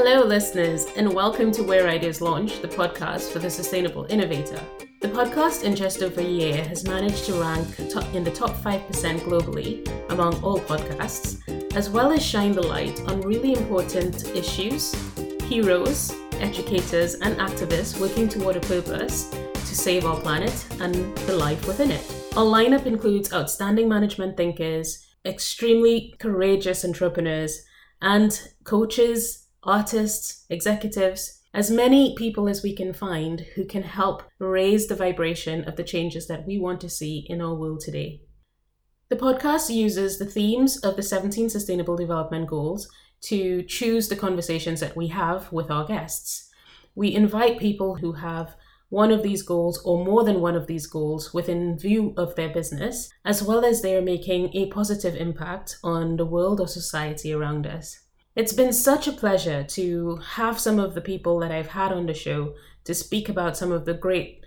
Hello, listeners, and welcome to Where Ideas Launch, the podcast for the sustainable innovator. The podcast, in just over a year, has managed to rank in the top 5% globally among all podcasts, as well as shine the light on really important issues, heroes, educators, and activists working toward a purpose to save our planet and the life within it. Our lineup includes outstanding management thinkers, extremely courageous entrepreneurs, and coaches, artists, executives, as many people as we can find who can help raise the vibration of the changes that we want to see in our world today. The podcast uses the themes of the 17 Sustainable Development Goals to choose the conversations that we have with our guests. We invite people who have one of these goals or more than one of these goals within view of their business, as well as they are making a positive impact on the world or society around us. It's been such a pleasure to have some of the people that I've had on the show to speak about some of the great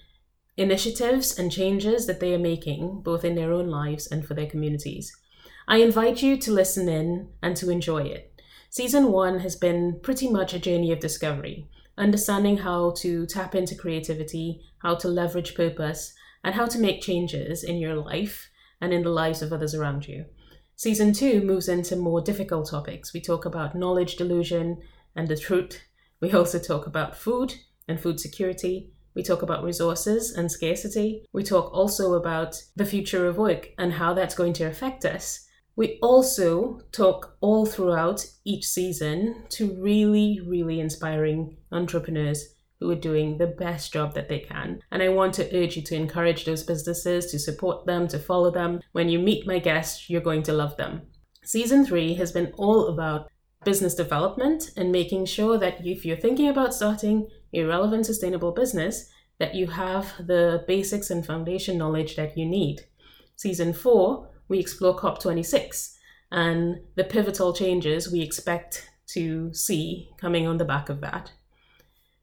initiatives and changes that they are making, both in their own lives and for their communities. I invite you to listen in and to enjoy it. Season one has been pretty much a journey of discovery understanding how to tap into creativity, how to leverage purpose, and how to make changes in your life and in the lives of others around you. Season two moves into more difficult topics. We talk about knowledge delusion and the truth. We also talk about food and food security. We talk about resources and scarcity. We talk also about the future of work and how that's going to affect us. We also talk all throughout each season to really, really inspiring entrepreneurs who are doing the best job that they can. And I want to urge you to encourage those businesses, to support them, to follow them. When you meet my guests, you're going to love them. Season three has been all about business development and making sure that if you're thinking about starting a relevant, sustainable business, that you have the basics and foundation knowledge that you need. Season four we explore COP26 and the pivotal changes we expect to see coming on the back of that.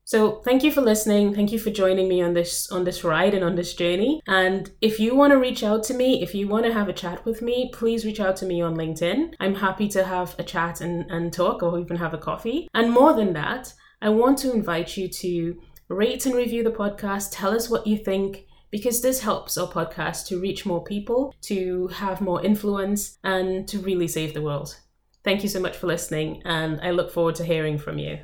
So thank you for listening. Thank you for joining me on this on this ride and on this journey. And if you want to reach out to me, if you want to have a chat with me, please reach out to me on LinkedIn. I'm happy to have a chat and, and talk or even have a coffee. And more than that, I want to invite you to rate and review the podcast. Tell us what you think because this helps our podcast to reach more people, to have more influence, and to really save the world. Thank you so much for listening, and I look forward to hearing from you.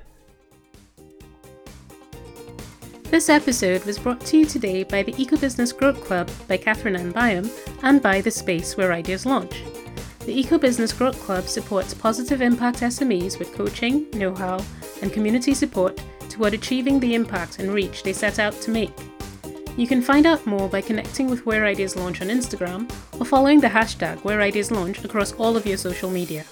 This episode was brought to you today by the Eco Business Growth Club by Catherine Ann Byam and by The Space Where Ideas Launch. The Eco Business Growth Club supports positive impact SMEs with coaching, know how, and community support toward achieving the impact and reach they set out to make. You can find out more by connecting with Where Ideas Launch on Instagram or following the hashtag Where Ideas Launch across all of your social media.